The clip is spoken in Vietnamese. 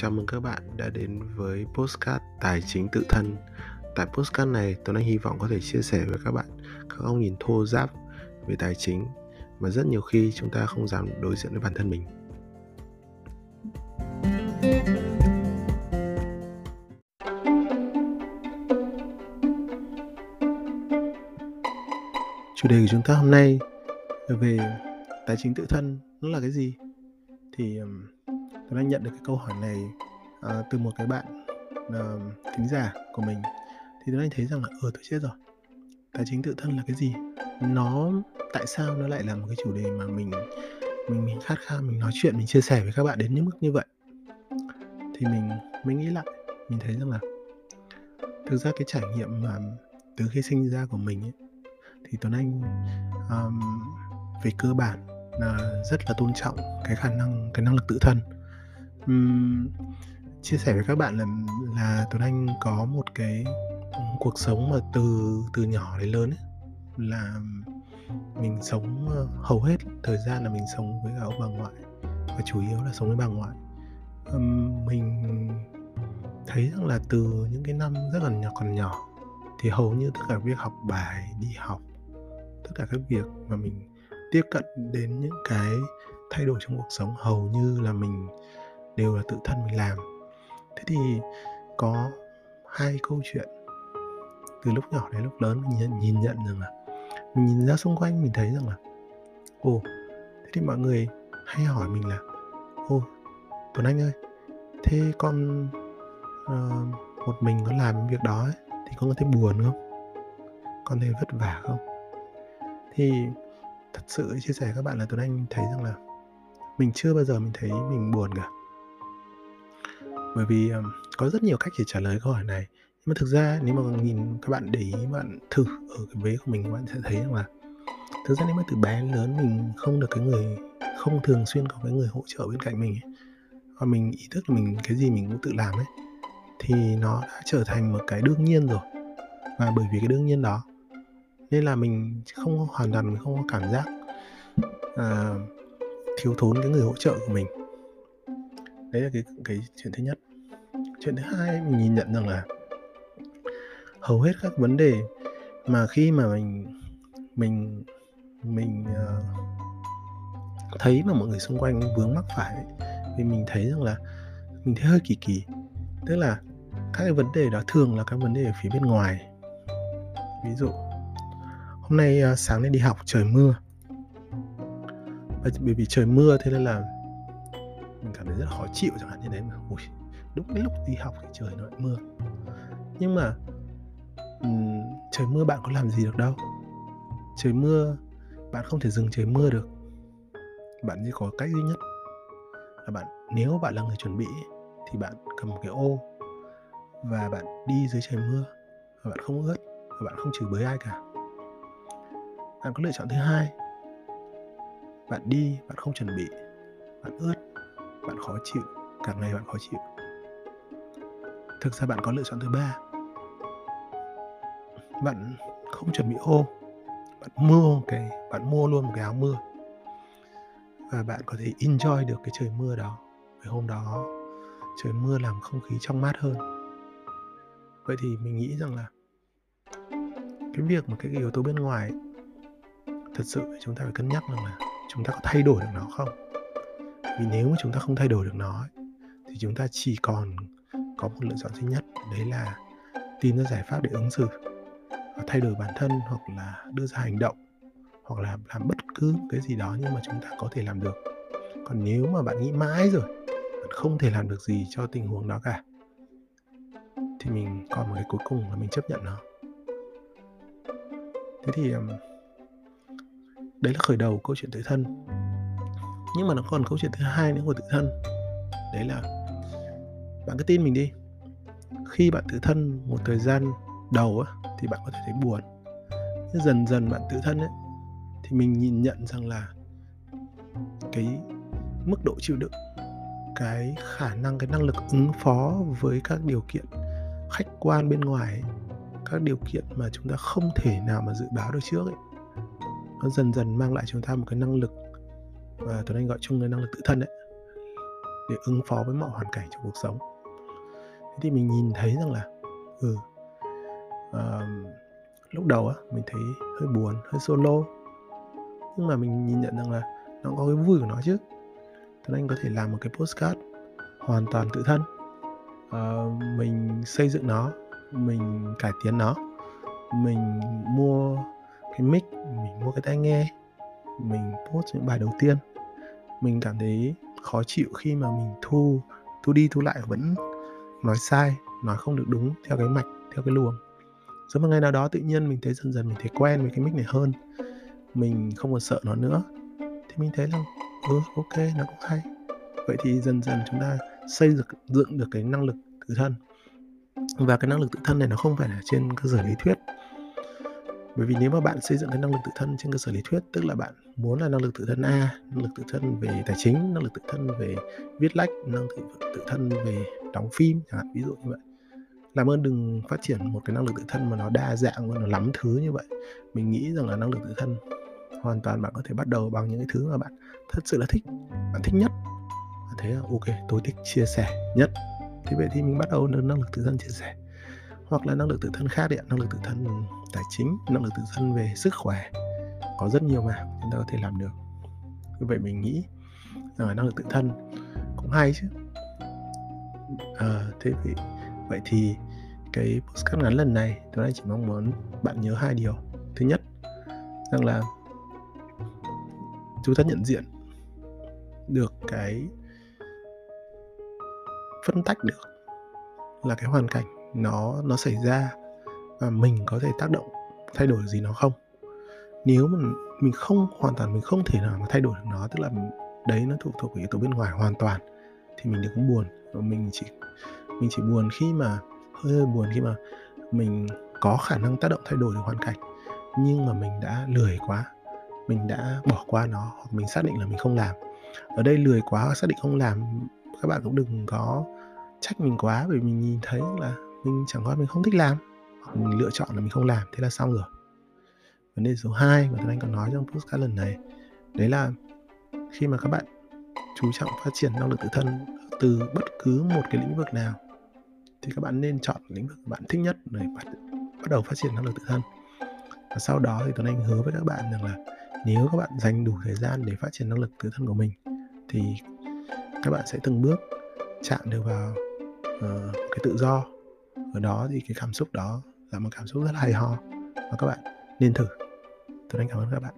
Chào mừng các bạn đã đến với Postcard Tài chính tự thân. Tại Postcard này, Tuấn Anh hy vọng có thể chia sẻ với các bạn các góc nhìn thô giáp về tài chính mà rất nhiều khi chúng ta không dám đối diện với bản thân mình. Chủ đề của chúng ta hôm nay về tài chính tự thân nó là cái gì? Thì tôi đã nhận được cái câu hỏi này uh, từ một cái bạn uh, thính giả của mình. Thì tôi đang thấy rằng là ờ tôi chết rồi. Tài chính tự thân là cái gì? Nó tại sao nó lại là một cái chủ đề mà mình mình mình khát khao mình nói chuyện mình chia sẻ với các bạn đến những mức như vậy? Thì mình mới nghĩ lại mình thấy rằng là thực ra cái trải nghiệm mà từ khi sinh ra của mình ấy, thì tuấn anh um, về cơ bản là rất là tôn trọng cái khả năng cái năng lực tự thân um, chia sẻ với các bạn là là Tuấn Anh có một cái ừ, cuộc sống mà từ từ nhỏ đến lớn ấy, là mình sống ờ, hầu hết thời gian là mình sống với cả ông bà ngoại và chủ yếu là sống với bà ngoại. Um, mình thấy rằng là từ những cái năm rất là nhỏ còn nhỏ thì hầu như tất cả việc học bài đi học tất cả các việc mà mình tiếp cận đến những cái thay đổi trong cuộc sống hầu như là mình đều là tự thân mình làm. Thế thì có hai câu chuyện từ lúc nhỏ đến lúc lớn mình nhìn, nhìn nhận rằng là mình nhìn ra xung quanh mình thấy rằng là ồ thế thì mọi người hay hỏi mình là ồ tuấn anh ơi thế con uh, một mình có làm việc đó ấy, thì con có thấy buồn không? Con thấy vất vả không thì thật sự chia sẻ với các bạn là tuấn anh thấy rằng là mình chưa bao giờ mình thấy mình buồn cả bởi vì um, có rất nhiều cách để trả lời câu hỏi này. Nhưng mà thực ra nếu mà nhìn các bạn để ý bạn thử ở cái vế của mình các bạn sẽ thấy rằng là thực ra nếu mà từ bé đến lớn mình không được cái người không thường xuyên có cái người hỗ trợ bên cạnh mình ấy, và mình ý thức là mình cái gì mình cũng tự làm ấy thì nó đã trở thành một cái đương nhiên rồi. Và bởi vì cái đương nhiên đó nên là mình không hoàn toàn mình không có cảm giác à, thiếu thốn cái người hỗ trợ của mình đấy là cái cái chuyện thứ nhất. Chuyện thứ hai mình nhìn nhận rằng là hầu hết các vấn đề mà khi mà mình mình mình uh, thấy mà mọi người xung quanh vướng mắc phải thì mình thấy rằng là mình thấy hơi kỳ kỳ. Tức là các cái vấn đề đó thường là các vấn đề ở phía bên ngoài. Ví dụ hôm nay uh, sáng nay đi học trời mưa. Bởi vì trời mưa thế nên là mình cảm thấy rất là khó chịu chẳng hạn như đấy mà ui đúng cái lúc đi học thì trời nó lại mưa. Nhưng mà um, trời mưa bạn có làm gì được đâu. Trời mưa bạn không thể dừng trời mưa được. Bạn chỉ có cách duy nhất là bạn nếu bạn là người chuẩn bị thì bạn cầm một cái ô và bạn đi dưới trời mưa và bạn không ướt và bạn không chửi bới ai cả. Bạn có lựa chọn thứ hai bạn đi bạn không chuẩn bị bạn ướt bạn khó chịu cả ngày bạn khó chịu. Thực ra bạn có lựa chọn thứ ba. Bạn không chuẩn bị ô, bạn mua cái, bạn mua luôn một cái áo mưa. Và bạn có thể enjoy được cái trời mưa đó. Cái hôm đó, trời mưa làm không khí trong mát hơn. Vậy thì mình nghĩ rằng là cái việc mà cái yếu tố bên ngoài thật sự chúng ta phải cân nhắc rằng là chúng ta có thay đổi được nó không? Vì nếu mà chúng ta không thay đổi được nó thì chúng ta chỉ còn có một lựa chọn duy nhất, đấy là tìm ra giải pháp để ứng xử và thay đổi bản thân hoặc là đưa ra hành động hoặc là làm bất cứ cái gì đó nhưng mà chúng ta có thể làm được. Còn nếu mà bạn nghĩ mãi rồi, bạn không thể làm được gì cho tình huống đó cả, thì mình còn một cái cuối cùng là mình chấp nhận nó. Thế thì đấy là khởi đầu câu chuyện tự thân nhưng mà nó còn câu chuyện thứ hai nữa của tự thân. Đấy là bạn cứ tin mình đi. Khi bạn tự thân một thời gian đầu á, thì bạn có thể thấy buồn. Nhưng dần dần bạn tự thân ấy thì mình nhìn nhận rằng là cái mức độ chịu đựng cái khả năng cái năng lực ứng phó với các điều kiện khách quan bên ngoài ấy, các điều kiện mà chúng ta không thể nào mà dự báo được trước ấy nó dần dần mang lại chúng ta một cái năng lực và tuấn anh gọi chung là năng lực tự thân đấy để ứng phó với mọi hoàn cảnh trong cuộc sống. Thế thì mình nhìn thấy rằng là ừ uh, lúc đầu á mình thấy hơi buồn hơi solo. Nhưng mà mình nhìn nhận rằng là nó có cái vui của nó chứ. Tuấn Anh có thể làm một cái postcard hoàn toàn tự thân. Uh, mình xây dựng nó mình cải tiến nó. Mình mua cái mic mình mua cái tai nghe mình post những bài đầu tiên mình cảm thấy khó chịu khi mà mình thu thu đi thu lại vẫn nói sai, nói không được đúng theo cái mạch, theo cái luồng. Rồi một ngày nào đó tự nhiên mình thấy dần dần mình thấy quen với cái mic này hơn, mình không còn sợ nó nữa, thì mình thấy là ừ ok, nó cũng hay. Vậy thì dần dần chúng ta xây dựng dựng được cái năng lực tự thân. Và cái năng lực tự thân này nó không phải là trên cơ sở lý thuyết bởi vì nếu mà bạn xây dựng cái năng lực tự thân trên cơ sở lý thuyết tức là bạn muốn là năng lực tự thân a năng lực tự thân về tài chính năng lực tự thân về viết lách năng lực tự, thân về đóng phim chẳng hạn ví dụ như vậy. Làm ơn đừng phát triển một cái năng lực tự thân mà nó đa dạng và nó lắm thứ như vậy. Mình nghĩ rằng là năng lực tự thân hoàn toàn bạn có thể bắt đầu bằng những cái thứ mà bạn thật sự là thích bạn thích nhất. Thế là ok tôi thích chia sẻ nhất. Thế vậy thì mình bắt đầu từ năng lực tự thân chia sẻ hoặc là năng lực tự thân khác đấy năng lực tự thân tài chính năng lực tự thân về sức khỏe có rất nhiều mà chúng ta có thể làm được. Như vậy mình nghĩ rằng là năng lực tự thân cũng hay chứ. À, thế vậy vậy thì cái podcast ngắn lần này tôi đang chỉ mong muốn bạn nhớ hai điều. Thứ nhất rằng là chúng ta nhận diện được cái phân tách được là cái hoàn cảnh nó nó xảy ra và mình có thể tác động thay đổi gì nó không. Nếu mà mình không, hoàn toàn mình không thể nào mà thay đổi được nó, tức là đấy nó thuộc thuộc về yếu tố bên ngoài hoàn toàn, thì mình đừng buồn. Và mình chỉ mình chỉ buồn khi mà, hơi hơi buồn khi mà mình có khả năng tác động thay đổi được hoàn cảnh, nhưng mà mình đã lười quá, mình đã bỏ qua nó hoặc mình xác định là mình không làm. Ở đây lười quá, xác định không làm, các bạn cũng đừng có trách mình quá, bởi mình nhìn thấy là mình chẳng qua mình không thích làm. Hoặc mình lựa chọn là mình không làm thế là xong rồi. Vấn đề số 2 mà anh còn nói trong postcard lần này đấy là khi mà các bạn chú trọng phát triển năng lực tự thân từ bất cứ một cái lĩnh vực nào thì các bạn nên chọn lĩnh vực bạn thích nhất để bắt, bắt đầu phát triển năng lực tự thân. Và sau đó thì Tuấn Anh hứa với các bạn rằng là nếu các bạn dành đủ thời gian để phát triển năng lực tự thân của mình thì các bạn sẽ từng bước chạm được vào uh, cái tự do ở đó thì cái cảm xúc đó là một cảm xúc rất là hay ho. Và các bạn nên thử. Tôi đánh cảm ơn các bạn.